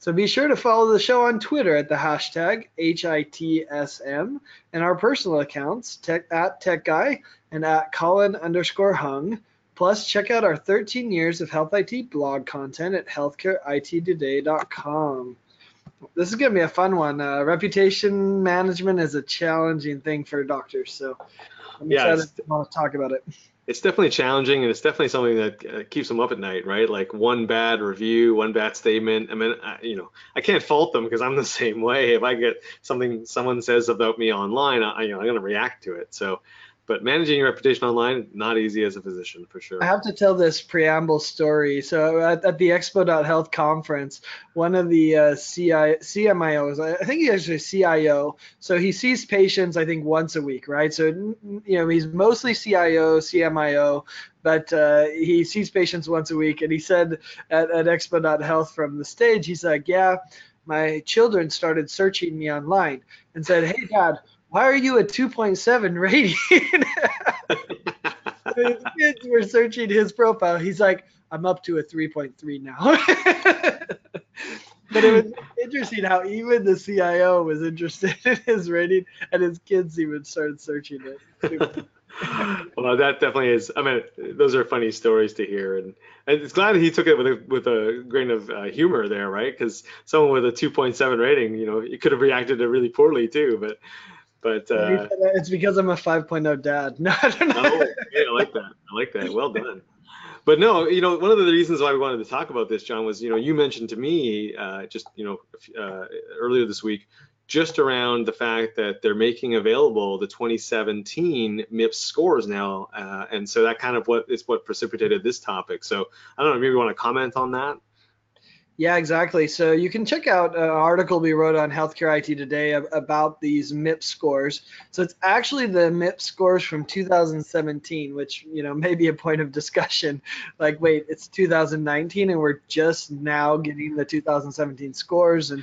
So be sure to follow the show on Twitter at the hashtag HITSM and our personal accounts tech, at TechGuy and at Colin underscore Hung. Plus, check out our 13 years of health IT blog content at healthcareittoday.com. This is going to be a fun one. Uh, reputation management is a challenging thing for doctors, so I'm Yeah, excited to talk about it. It's definitely challenging and it's definitely something that uh, keeps them up at night right? Like one bad review one bad statement i mean I, you know i can't fault them because i'm the same way. If i get something someone says about me online I, you know i'm going to react to it. So but managing your reputation online not easy as a physician for sure I have to tell this preamble story. So at, at the Expo.health conference, one of the uh, CI, CMIOs, I think he's actually CIO, so he sees patients I think once a week, right? So you know he's mostly CIO, CMIO, but uh, he sees patients once a week. And he said at, at Expo.health from the stage, he's like, yeah, my children started searching me online and said, hey dad, why are you a 2.7 rating? his kids were searching his profile. He's like, I'm up to a 3.3 now. but it was interesting how even the CIO was interested in his rating, and his kids even started searching it. well that definitely is i mean those are funny stories to hear and, and it's glad he took it with a with a grain of uh, humor there right because someone with a 2.7 rating you know he could have reacted really poorly too but but uh, it's because I'm a 5.0 dad. No, I don't know. Oh, yeah, I like that. I like that. Well done. But no, you know, one of the reasons why we wanted to talk about this, John, was you know you mentioned to me uh, just you know uh, earlier this week, just around the fact that they're making available the 2017 MIPS scores now, uh, and so that kind of what is what precipitated this topic. So I don't know, maybe you want to comment on that. Yeah, exactly. So you can check out an article we wrote on Healthcare IT Today about these MIP scores. So it's actually the MIP scores from 2017, which you know may be a point of discussion. Like, wait, it's 2019 and we're just now getting the 2017 scores. And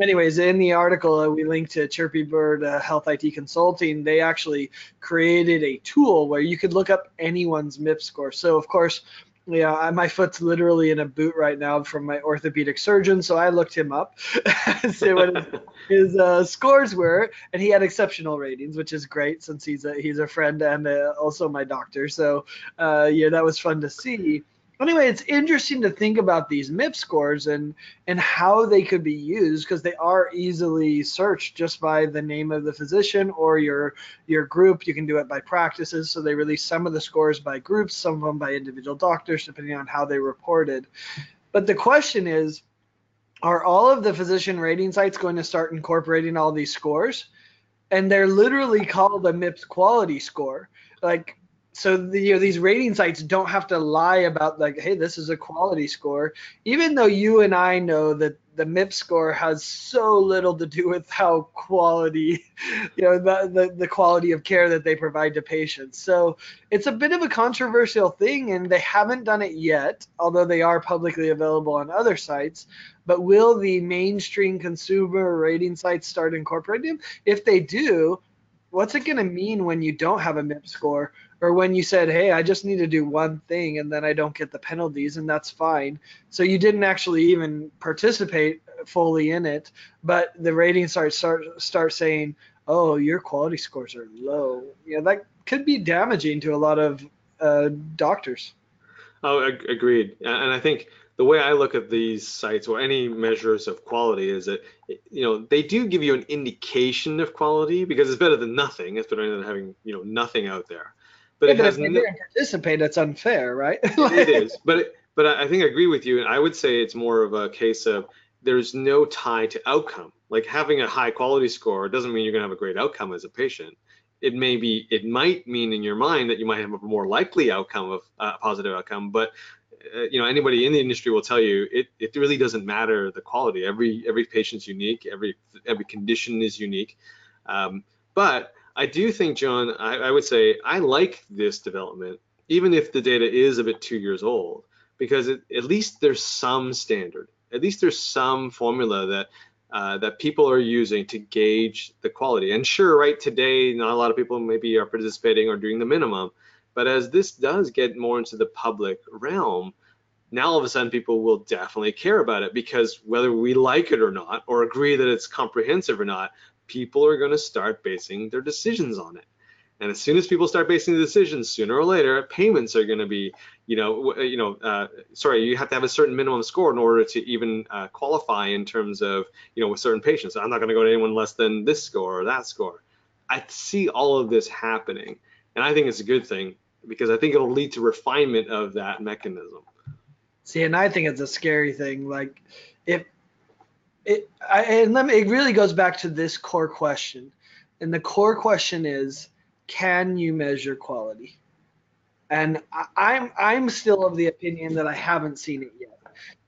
anyways, in the article uh, we linked to Chirpy Bird uh, Health IT Consulting. They actually created a tool where you could look up anyone's MIP score. So of course yeah, I- my foot's literally in a boot right now from my orthopedic surgeon, so I looked him up, see what his, his uh, scores were, and he had exceptional ratings, which is great since he's a he's a friend and uh, also my doctor. So uh, yeah, that was fun to see. Anyway, it's interesting to think about these MIP scores and and how they could be used because they are easily searched just by the name of the physician or your your group. You can do it by practices. So they release some of the scores by groups, some of them by individual doctors, depending on how they reported. But the question is, are all of the physician rating sites going to start incorporating all these scores? And they're literally called a MIPS quality score. Like so the, you know, these rating sites don't have to lie about like, hey, this is a quality score, even though you and I know that the MIP score has so little to do with how quality, you know, the, the, the quality of care that they provide to patients. So it's a bit of a controversial thing, and they haven't done it yet, although they are publicly available on other sites. But will the mainstream consumer rating sites start incorporating them? If they do, what's it going to mean when you don't have a MIP score? Or when you said, "Hey, I just need to do one thing and then I don't get the penalties and that's fine." So you didn't actually even participate fully in it, but the ratings start start start saying, "Oh, your quality scores are low." You know, that could be damaging to a lot of uh, doctors. Oh, ag- agreed. And I think the way I look at these sites or any measures of quality is that you know they do give you an indication of quality because it's better than nothing. It's better than having you know nothing out there. But Yeah, it but has if they no, didn't participate, that's unfair, right? it is. But it, but I think I agree with you, and I would say it's more of a case of there's no tie to outcome. Like having a high quality score doesn't mean you're going to have a great outcome as a patient. It may be, it might mean in your mind that you might have a more likely outcome of uh, positive outcome, but uh, you know anybody in the industry will tell you it, it really doesn't matter the quality. Every every patient's unique. Every every condition is unique. Um, but I do think, John, I, I would say I like this development, even if the data is a bit two years old, because it, at least there's some standard. At least there's some formula that uh, that people are using to gauge the quality. And sure, right today, not a lot of people maybe are participating or doing the minimum, but as this does get more into the public realm, now all of a sudden people will definitely care about it because whether we like it or not, or agree that it's comprehensive or not, people are going to start basing their decisions on it. And as soon as people start basing the decisions, sooner or later, payments are going to be, you know, you know, uh, sorry, you have to have a certain minimum score in order to even uh, qualify in terms of, you know, with certain patients. I'm not going to go to anyone less than this score or that score. I see all of this happening, and I think it's a good thing because I think it'll lead to refinement of that mechanism. See, and I think it's a scary thing. Like, if it, I, and let me, it really goes back to this core question, and the core question is, can you measure quality? And I, I'm I'm still of the opinion that I haven't seen it yet.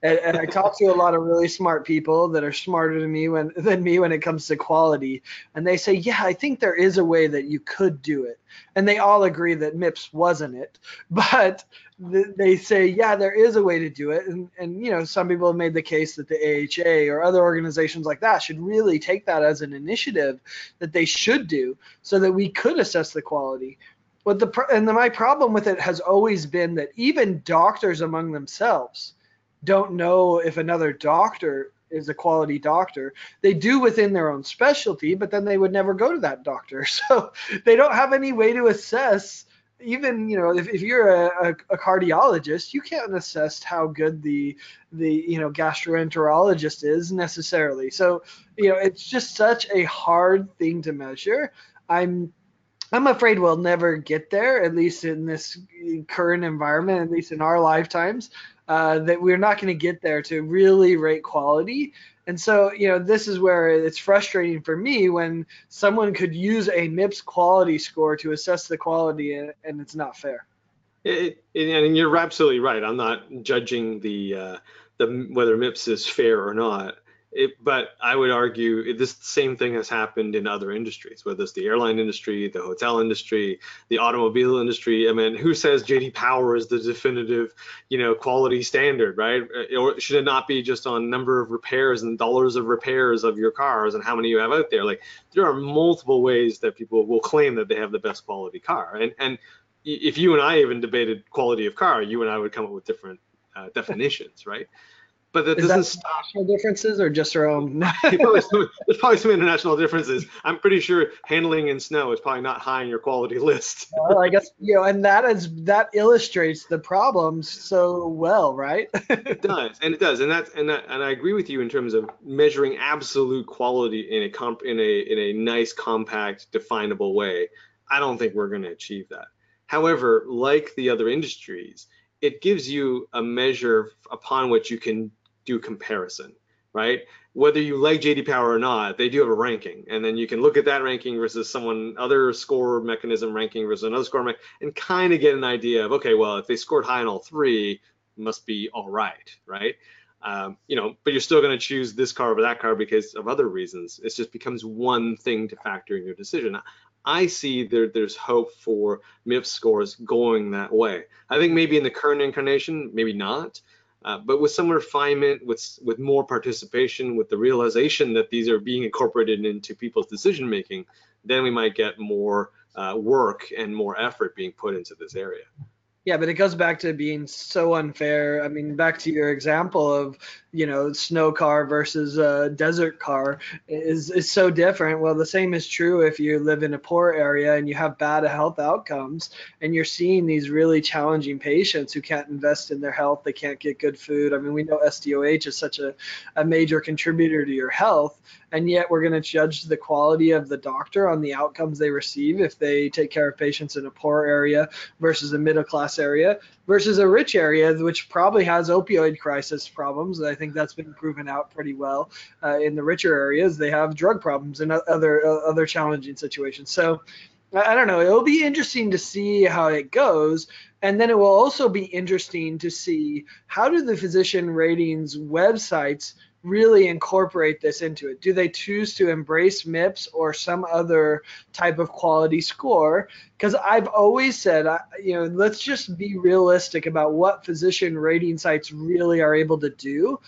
And, and, I talk to a lot of really smart people that are smarter than me when than me when it comes to quality, and they say, yeah, I think there is a way that you could do it, and they all agree that MIPS wasn't it, but th- they say, yeah, there is a way to do it, and and you know, some people have made the case that the AHA or other organizations like that should really take that as an initiative that they should do, so that we could assess the quality. But the and the, my problem with it has always been that even doctors among themselves don't know if another doctor is a quality doctor. They do within their own specialty, but then they would never go to that doctor. So they don't have any way to assess. Even you know, if, if you're a, a, a cardiologist, you can't assess how good the the you know gastroenterologist is necessarily. So you know, it's just such a hard thing to measure. I'm I'm afraid we'll never get there, at least in this current environment, at least in our lifetimes uh, that we're not going to get there to really rate quality. And so, you know, this is where it's frustrating for me when someone could use a MIPS quality score to assess the quality and, and it's not fair. It, and you're absolutely right. I'm not judging the uh, the whether MIPS is fair or not. It, but I would argue this same thing has happened in other industries, whether it's the airline industry, the hotel industry, the automobile industry. I mean, who says JD Power is the definitive, you know, quality standard, right? Uh, or should it not be just on number of repairs and dollars of repairs of your cars and how many you have out there? Like, there are multiple ways that people will claim that they have the best quality car, and and if you and I even debated quality of car, you and I would come up with different uh, definitions, right? But that Is doesn't that stop. national differences or just our own? probably some, there's probably some international differences. I'm pretty sure handling in snow is probably not high on your quality list. well, I guess you know, and that is that illustrates the problems so well, right? it does, and it does, and that's and that, and I agree with you in terms of measuring absolute quality in a comp in a in a nice, compact, definable way. I don't think we're going to achieve that. However, like the other industries, it gives you a measure upon which you can do comparison, right? Whether you like JD Power or not, they do have a ranking, and then you can look at that ranking versus someone other score mechanism ranking versus another score mechanism, and kind of get an idea of okay, well, if they scored high in all three, must be all right, right? Um, you know, but you're still going to choose this car over that car because of other reasons. It just becomes one thing to factor in your decision. I see there, there's hope for MIP scores going that way. I think maybe in the current incarnation, maybe not. Uh, but with some refinement, with with more participation, with the realization that these are being incorporated into people's decision making, then we might get more uh, work and more effort being put into this area. Yeah, but it goes back to being so unfair. I mean, back to your example of, you know, snow car versus a desert car is is so different. Well, the same is true if you live in a poor area and you have bad health outcomes and you're seeing these really challenging patients who can't invest in their health, they can't get good food. I mean, we know SDOH is such a, a major contributor to your health and yet we're going to judge the quality of the doctor on the outcomes they receive if they take care of patients in a poor area versus a middle class area versus a rich area which probably has opioid crisis problems i think that's been proven out pretty well uh, in the richer areas they have drug problems and other uh, other challenging situations so I don't know. It'll be interesting to see how it goes. And then it will also be interesting to see how do the physician ratings websites really incorporate this into it? Do they choose to embrace MIPS or some other type of quality score? Because I've always said, you know, let's just be realistic about what physician rating sites really are able to do.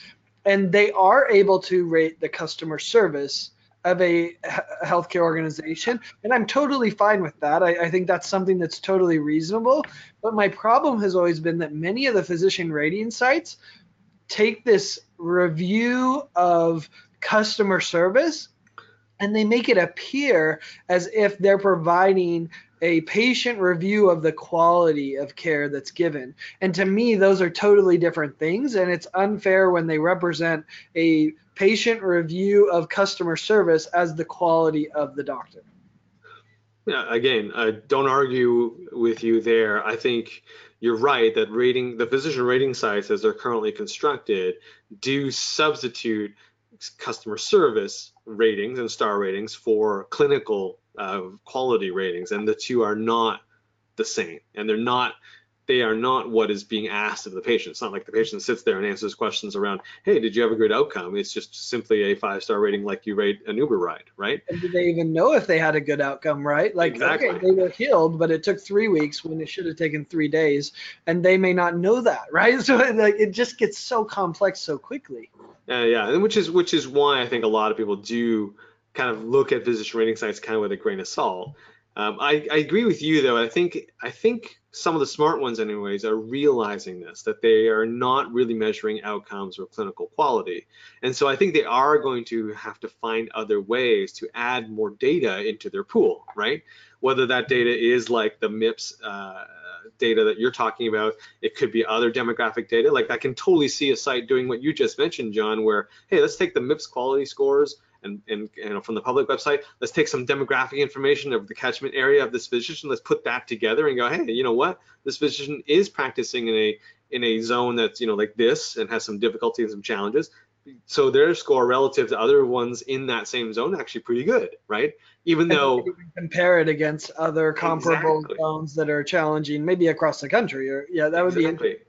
And they are able to rate the customer service of a healthcare organization, and I'm totally fine with that. I, I, think that's something that's totally reasonable. But my problem has always been that many of the physician rating sites take this review of customer service and they make it appear as if they're providing a patient review of the quality of care that's given. And to me, those are totally different things. And it's unfair when they represent a patient review of customer service as the quality of the doctor. Again, I don't argue with you there. I think you're right that rating the physician rating sites as they're currently constructed do substitute customer service ratings and star ratings for clinical uh, quality ratings, and the two are not the same, and they're not they are not what is being asked of the patient. It's not like the patient sits there and answers questions around, hey, did you have a good outcome? It's just simply a five star rating like you rate an Uber ride, right? And do they even know if they had a good outcome, right? Like, exactly. okay, they were healed, but it took three weeks when it should have taken three days, and they may not know that, right? So like, it just gets so complex so quickly. Uh, yeah, and which is which is why I think a lot of people do kind of look at physician rating sites kind of with a grain of salt. Um, I, I agree with you though. I think I think some of the smart ones anyways are realizing this that they are not really measuring outcomes or clinical quality. And so i think they are going to have to find other ways to add more data into their pool right? Whether that data is like the mips uh, data that you're talking about it could be other demographic data. Like i can totally see a site doing what you just mentioned john where hey let's take the mips quality scores and, and you know, from the public website, let's take some demographic information of the catchment area of this physician. Let's put that together and go, hey, you know what? This physician is practicing in a in a zone that's you know like this and has some difficulty and some challenges. So their score relative to other ones in that same zone actually pretty good, right? Even though compare it against other comparable exactly. zones that are challenging, maybe across the country, or yeah, that would exactly. be interesting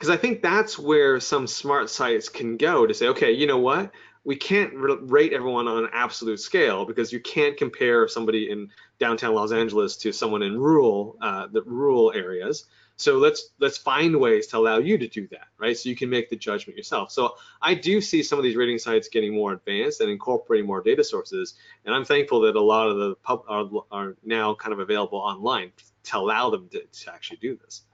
because I think that's where some smart sites can go to say, okay, you know what? We can't rate everyone on an absolute scale because you can't compare somebody in downtown Los Angeles to someone in rural uh, the rural areas. So let's let's find ways to allow you to do that, right? So you can make the judgment yourself. So I do see some of these rating sites getting more advanced and incorporating more data sources, and I'm thankful that a lot of the pub are, are now kind of available online to allow them to, to actually do this.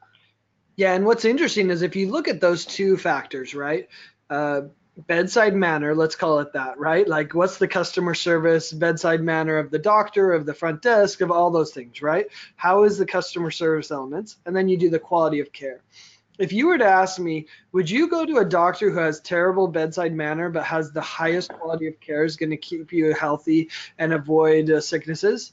Yeah, and what's interesting is if you look at those two factors, right? Uh, bedside manner, let's call it that, right? Like what's the customer service bedside manner of the doctor, of the front desk, of all those things, right? How is the customer service elements? And then you do the quality of care. If you were to ask me, would you go to a doctor who has terrible bedside manner but has the highest quality of care is going to keep you healthy and avoid uh, sicknesses?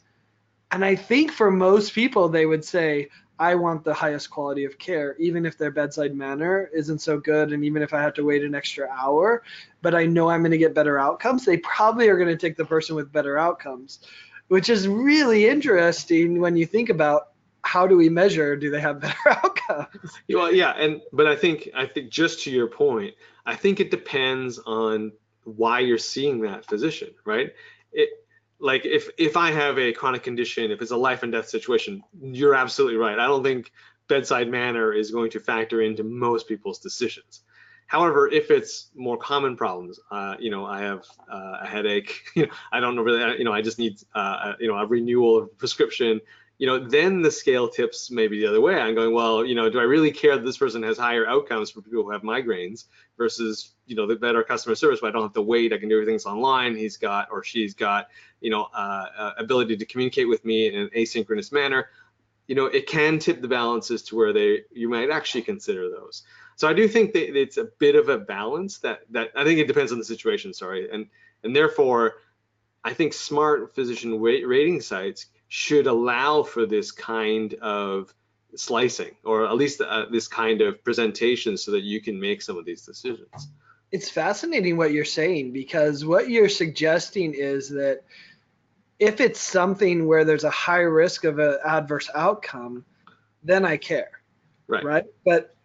And I think for most people, they would say, I want the highest quality of care, even if their bedside manner isn't so good, and even if I have to wait an extra hour, but I know I'm going to get better outcomes, they probably are going to take the person with better outcomes, which is really interesting when you think about how do we measure do they have better outcomes? Well yeah and but i think i think just to your point i think it depends on why you're seeing that physician right? It like if if I have a chronic condition, if it's a life and death situation, you're absolutely right. I don't think bedside manner is going to factor into most people's decisions. However, if it's more common problems, uh, you know, I have uh, a headache, you know, I don't know really, you know, I just need, uh, you know, a renewal of prescription you know, then the scale tips maybe the other way. I'm going, well, you know, do I really care that this person has higher outcomes for people who have migraines versus, you know, the better customer service, but I don't have to wait. I can do everything's online. He's got or she's got, you know, uh, uh, ability to communicate with me in an asynchronous manner. You know, it can tip the balances to where they you might actually consider those. So I do think that it's a bit of a balance that that I think it depends on the situation. Sorry, and and therefore, I think smart physician rating sites should allow for this kind of slicing or at least uh, this kind of presentation so that you can make some of these decisions. It's fascinating what you're saying because what you're suggesting is that if it's something where there's a high risk of an adverse outcome, then I care. Right. Right. But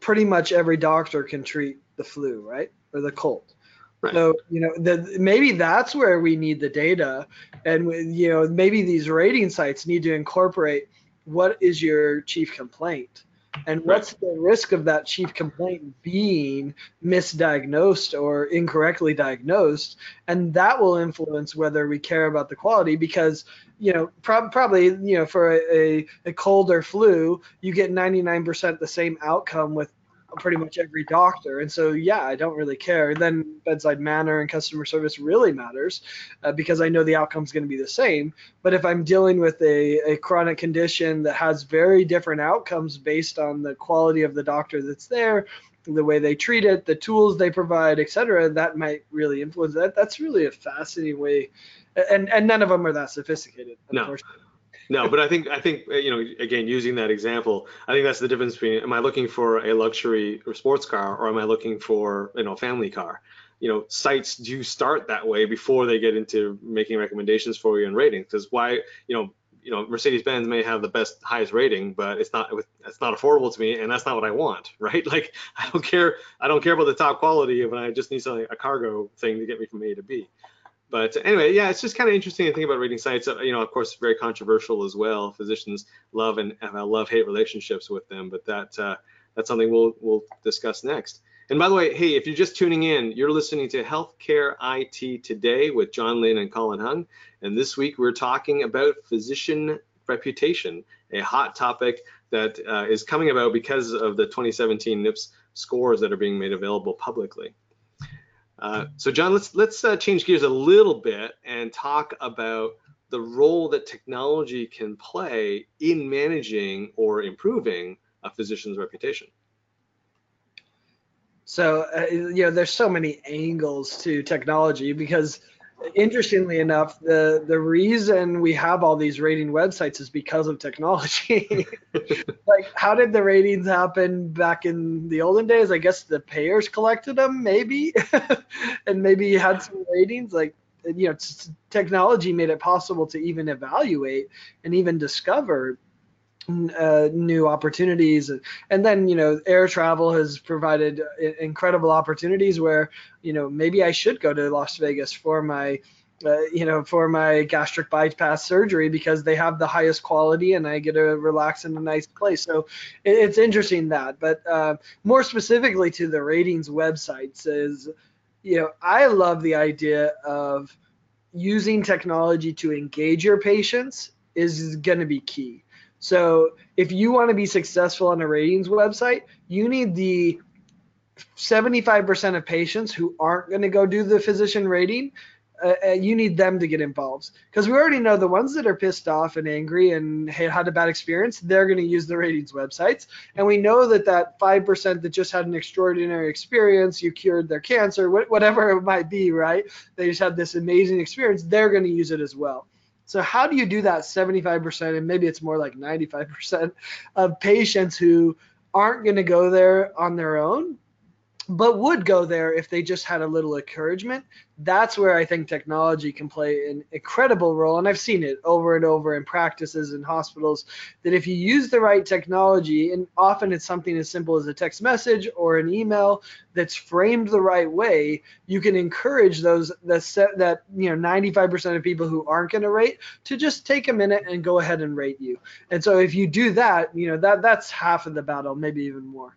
pretty much every doctor can treat the flu, right? Or the cold. Right. So you know, the, maybe that's where we need the data, and you know, maybe these rating sites need to incorporate what is your chief complaint, and what's right. the risk of that chief complaint being misdiagnosed or incorrectly diagnosed, and that will influence whether we care about the quality because you know, prob- probably, you know, for a, a, a cold or flu, you get 99% the same outcome with pretty much every doctor. And so, yeah, I don't really care. Then bedside manner and customer service really matters uh, because I know the outcome is going to be the same. But if I'm dealing with a, a chronic condition that has very different outcomes based on the quality of the doctor that's there, the way they treat it, the tools they provide, et cetera, that might really influence that. That's really a fascinating way. And, and none of them are that sophisticated. No no, but I think I think uh, you know again using that example, I think that's the difference between am I looking for a luxury or sports car or am I looking for you know a family car? You know, sites do start that way before they get into making recommendations for you and ratings. Because why you know you know Mercedes-Benz may have the best highest rating, but it's not it's not affordable to me, and that's not what I want, right? Like I don't care I don't care about the top quality when I just need something a cargo thing to get me from A to B but anyway, yeah, it's just kind of interesting to think about rating sites. Uh, you know, of course, very controversial as well. Physicians love and have a love-hate relationships with them, but that uh, that's something we'll we'll discuss next. And by the way, hey, if you're just tuning in, you're listening to Healthcare IT Today with John Lynn and Colin Hung. And this week we're talking about physician reputation, a hot topic that uh, is coming about because of the 2017 MIPS scores that are being made available publicly. Uh, so John, let's let's uh, change gears a little bit and talk about the role that technology can play in managing or improving a physician's reputation. So uh, you know, there's so many angles to technology because interestingly enough, the the reason we have all these rating websites is because of technology. like, how did the ratings happen back in the olden days? I guess the payers collected them, maybe, and maybe had some ratings. Like, you know, technology made it possible to even evaluate and even discover uh, new opportunities. And then you know air travel has provided incredible opportunities where you know maybe i should go to las vegas for my uh, you know for my gastric bypass surgery because they have the highest quality and i get to relax in a nice place. So it, it's interesting that. But uh, more specifically to the ratings websites is you know i love the idea of using technology to engage your patients is going to be key so if you want to be successful on a ratings website, you need the 75% of patients who aren't going to go do the physician rating. Uh, uh, you need them to get involved. Because we already know the ones that are pissed off and angry and had a bad experience they're going to use the ratings websites. And we know that that 5% that just had an extraordinary experience you cured their cancer whatever it might be right? They just had this amazing experience they're going to use it as well so how do you do that 75% and maybe it's more like 95% of patients who aren't going to go there on their own but would go there if they just had a little encouragement. That's where I think technology can play an incredible role. And I've seen it over and over in practices and hospitals that if you use the right technology, and often it's something as simple as a text message or an email that's framed the right way, you can encourage those that set that you know 95% of people who aren't going to rate to just take a minute and go ahead and rate you. And so if you do that, you know that that's half of the battle, maybe even more.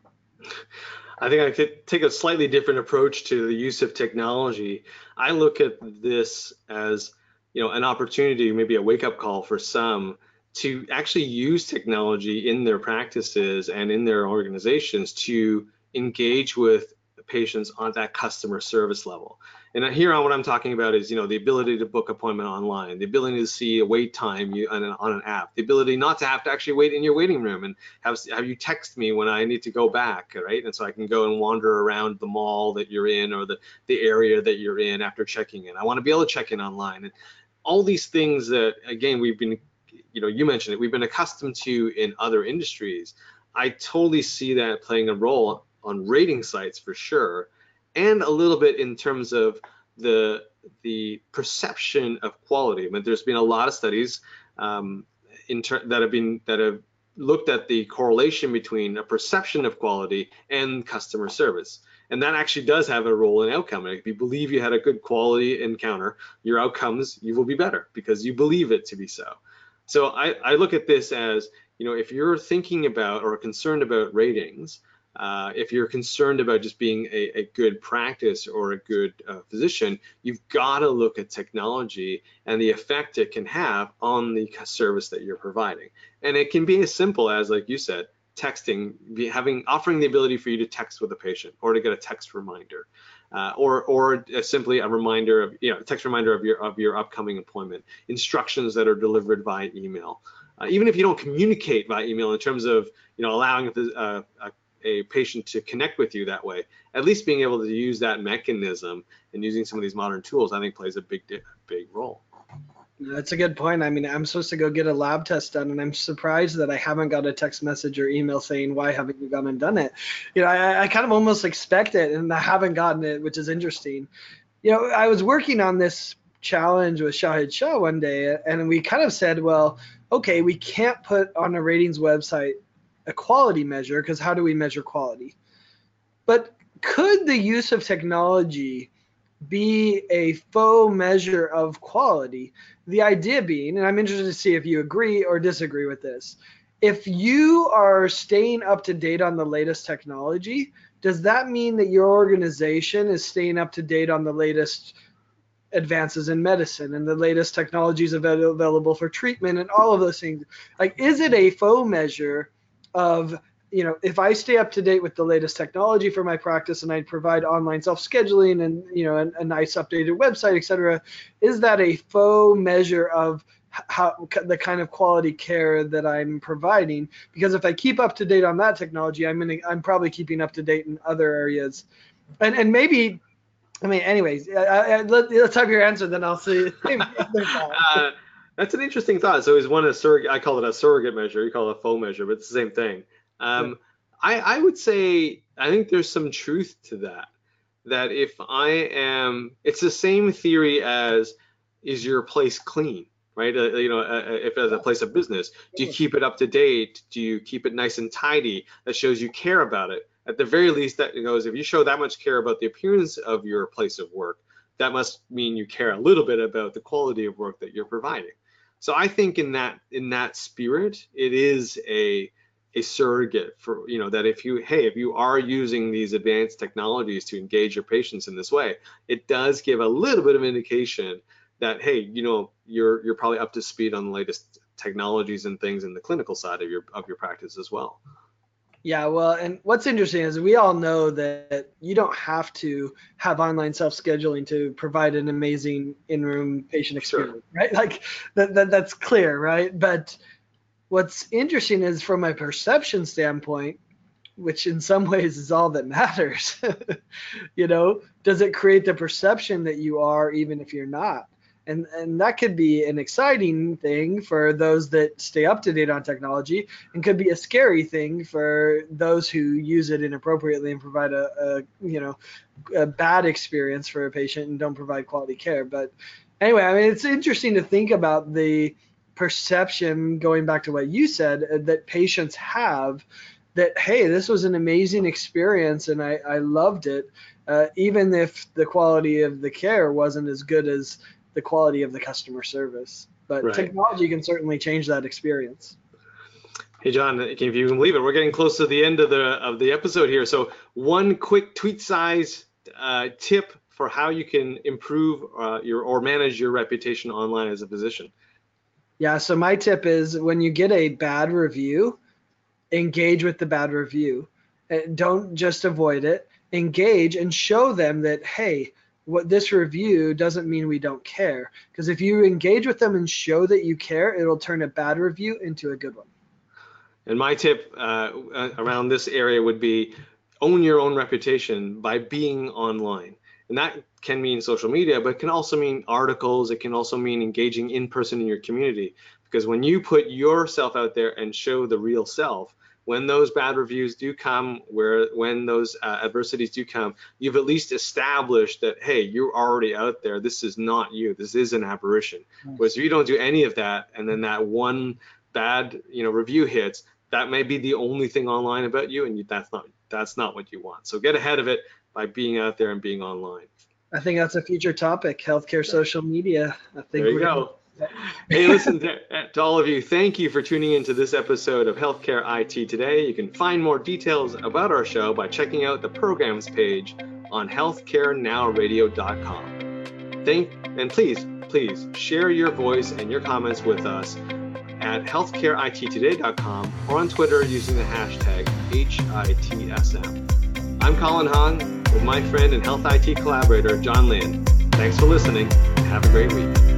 I think I could take a slightly different approach to the use of technology. I look at this as, you know, an opportunity, maybe a wake-up call for some to actually use technology in their practices and in their organizations to engage with patients on that customer service level. And here on what I'm talking about is, you know, the ability to book appointment online, the ability to see a wait time on an, on an app, the ability not to have to actually wait in your waiting room and have, have you text me when I need to go back, right? And so I can go and wander around the mall that you're in or the, the area that you're in after checking in. I want to be able to check in online. And all these things that, again, we've been, you know, you mentioned it, we've been accustomed to in other industries. I totally see that playing a role on rating sites for sure and a little bit in terms of the the perception of quality. I mean, there's been a lot of studies um, that have been that have looked at the correlation between a perception of quality and customer service. And that actually does have a role in outcome. if you believe you had a good quality encounter, your outcomes you will be better because you believe it to be so. So I, I look at this as, you know, if you're thinking about or concerned about ratings, uh, if you're concerned about just being a, a good practice or a good uh, physician, you've got to look at technology and the effect it can have on the service that you're providing. And it can be as simple as, like you said, texting, having offering the ability for you to text with a patient or to get a text reminder, uh, or or simply a reminder of you know text reminder of your of your upcoming appointment, instructions that are delivered via email. Uh, even if you don't communicate via email in terms of you know allowing a, a, a patient to connect with you that way. At least being able to use that mechanism and using some of these modern tools, I think plays a big, big role. That's a good point. I mean, I'm supposed to go get a lab test done, and I'm surprised that I haven't got a text message or email saying, "Why haven't you gone and done it?" You know, I, I kind of almost expect it, and I haven't gotten it, which is interesting. You know, I was working on this challenge with Shahid Shah one day, and we kind of said, "Well, okay, we can't put on a ratings website a quality measure because how do we measure quality? But could the use of technology be a faux measure of quality? The idea being, and I'm interested to see if you agree or disagree with this. If you are staying up to date on the latest technology, does that mean that your organization is staying up to date on the latest advances in medicine and the latest technologies available for treatment and all of those things? Like, is it a faux measure of you know if i stay up to date with the latest technology for my practice and i provide online self-scheduling and you know a, a nice updated website et cetera is that a faux measure of how the kind of quality care that i'm providing? Because if i keep up to date on that technology i'm in i'm probably keeping up to date in other areas. And and maybe i mean anyways I, I, let, us have your answer then i'll see. Uh, that's an interesting thought. So is one a surrogate? I call it a surrogate measure. You call it a faux measure, but it's the same thing. Um. I, I would say I think there's some truth to that. That if I am, it's the same theory as is your place clean, right? Uh, you know, uh, uh if as a place of business, do you keep it up to date? Do you keep it nice and tidy? That shows you care about it. At the very least, that knows if you show that much care about the appearance of your place of work, that must mean you care a little bit about the quality of work that you're providing. So I think in that in that spirit, it is a a surrogate for you know that if you hey if you are using these advanced technologies to engage your patients in this way, it does give a little bit of indication that hey you know you're you're probably up to speed on the latest technologies and things in the clinical side of your of your practice as well. Yeah, well, and what's interesting is we all know that you don't have to have online self-scheduling to provide an amazing in-room patient experience, sure. right? Like that, that that's clear, right? But what's interesting is from a perception standpoint, which in some ways is all that matters. you know, does it create the perception that you are even if you're not? And and that could be an exciting thing for those that stay up to date on technology and could be a scary thing for those who use it inappropriately and provide a, a you know a bad experience for a patient and don't provide quality care. But anyway i mean it's interesting to think about the perception going back to what you said uh, that patients have that hey this was an amazing experience and i, I loved it uh, even if the quality of the care wasn't as good as the quality of the customer service. But right. technology can certainly change that experience. Hey John, if you can believe it, we're getting close to the end of the of the episode here. So one quick tweet size uh, tip for how you can improve uh, your or manage your reputation online as a physician. Yeah. So my tip is when you get a bad review, engage with the bad review. Don't just avoid it. Engage and show them that hey, what this review doesn't mean we don't care. Because if you engage with them and show that you care, it'll turn a bad review into a good one. And my tip uh, around this area would be own your own reputation by being online. And that can mean social media, but it can also mean articles. It can also mean engaging in person in your community. Because when you put yourself out there and show the real self, when those bad reviews do come, where when those uh, adversities do come, you've at least established that hey, you're already out there. This is not you. This is an apparition. Nice. Whereas if you don't do any of that, and then that one bad you know review hits, that may be the only thing online about you, and you, that's not that's not what you want. So get ahead of it by being out there and being online. I think that's a future topic, healthcare social media. I think there you go. Hey, listen to, uh, to, all of you. Thank you for tuning into this episode of Healthcare IT Today. You can find more details about our show by checking out the programs page on healthcarenowradio.com. Thank and please, please share your voice and your comments with us at healthcareittoday.com or on Twitter using the hashtag HITSM. I'm Colin Hung with my friend and health IT collaborator, John Lynn. Thanks for listening and have a great week.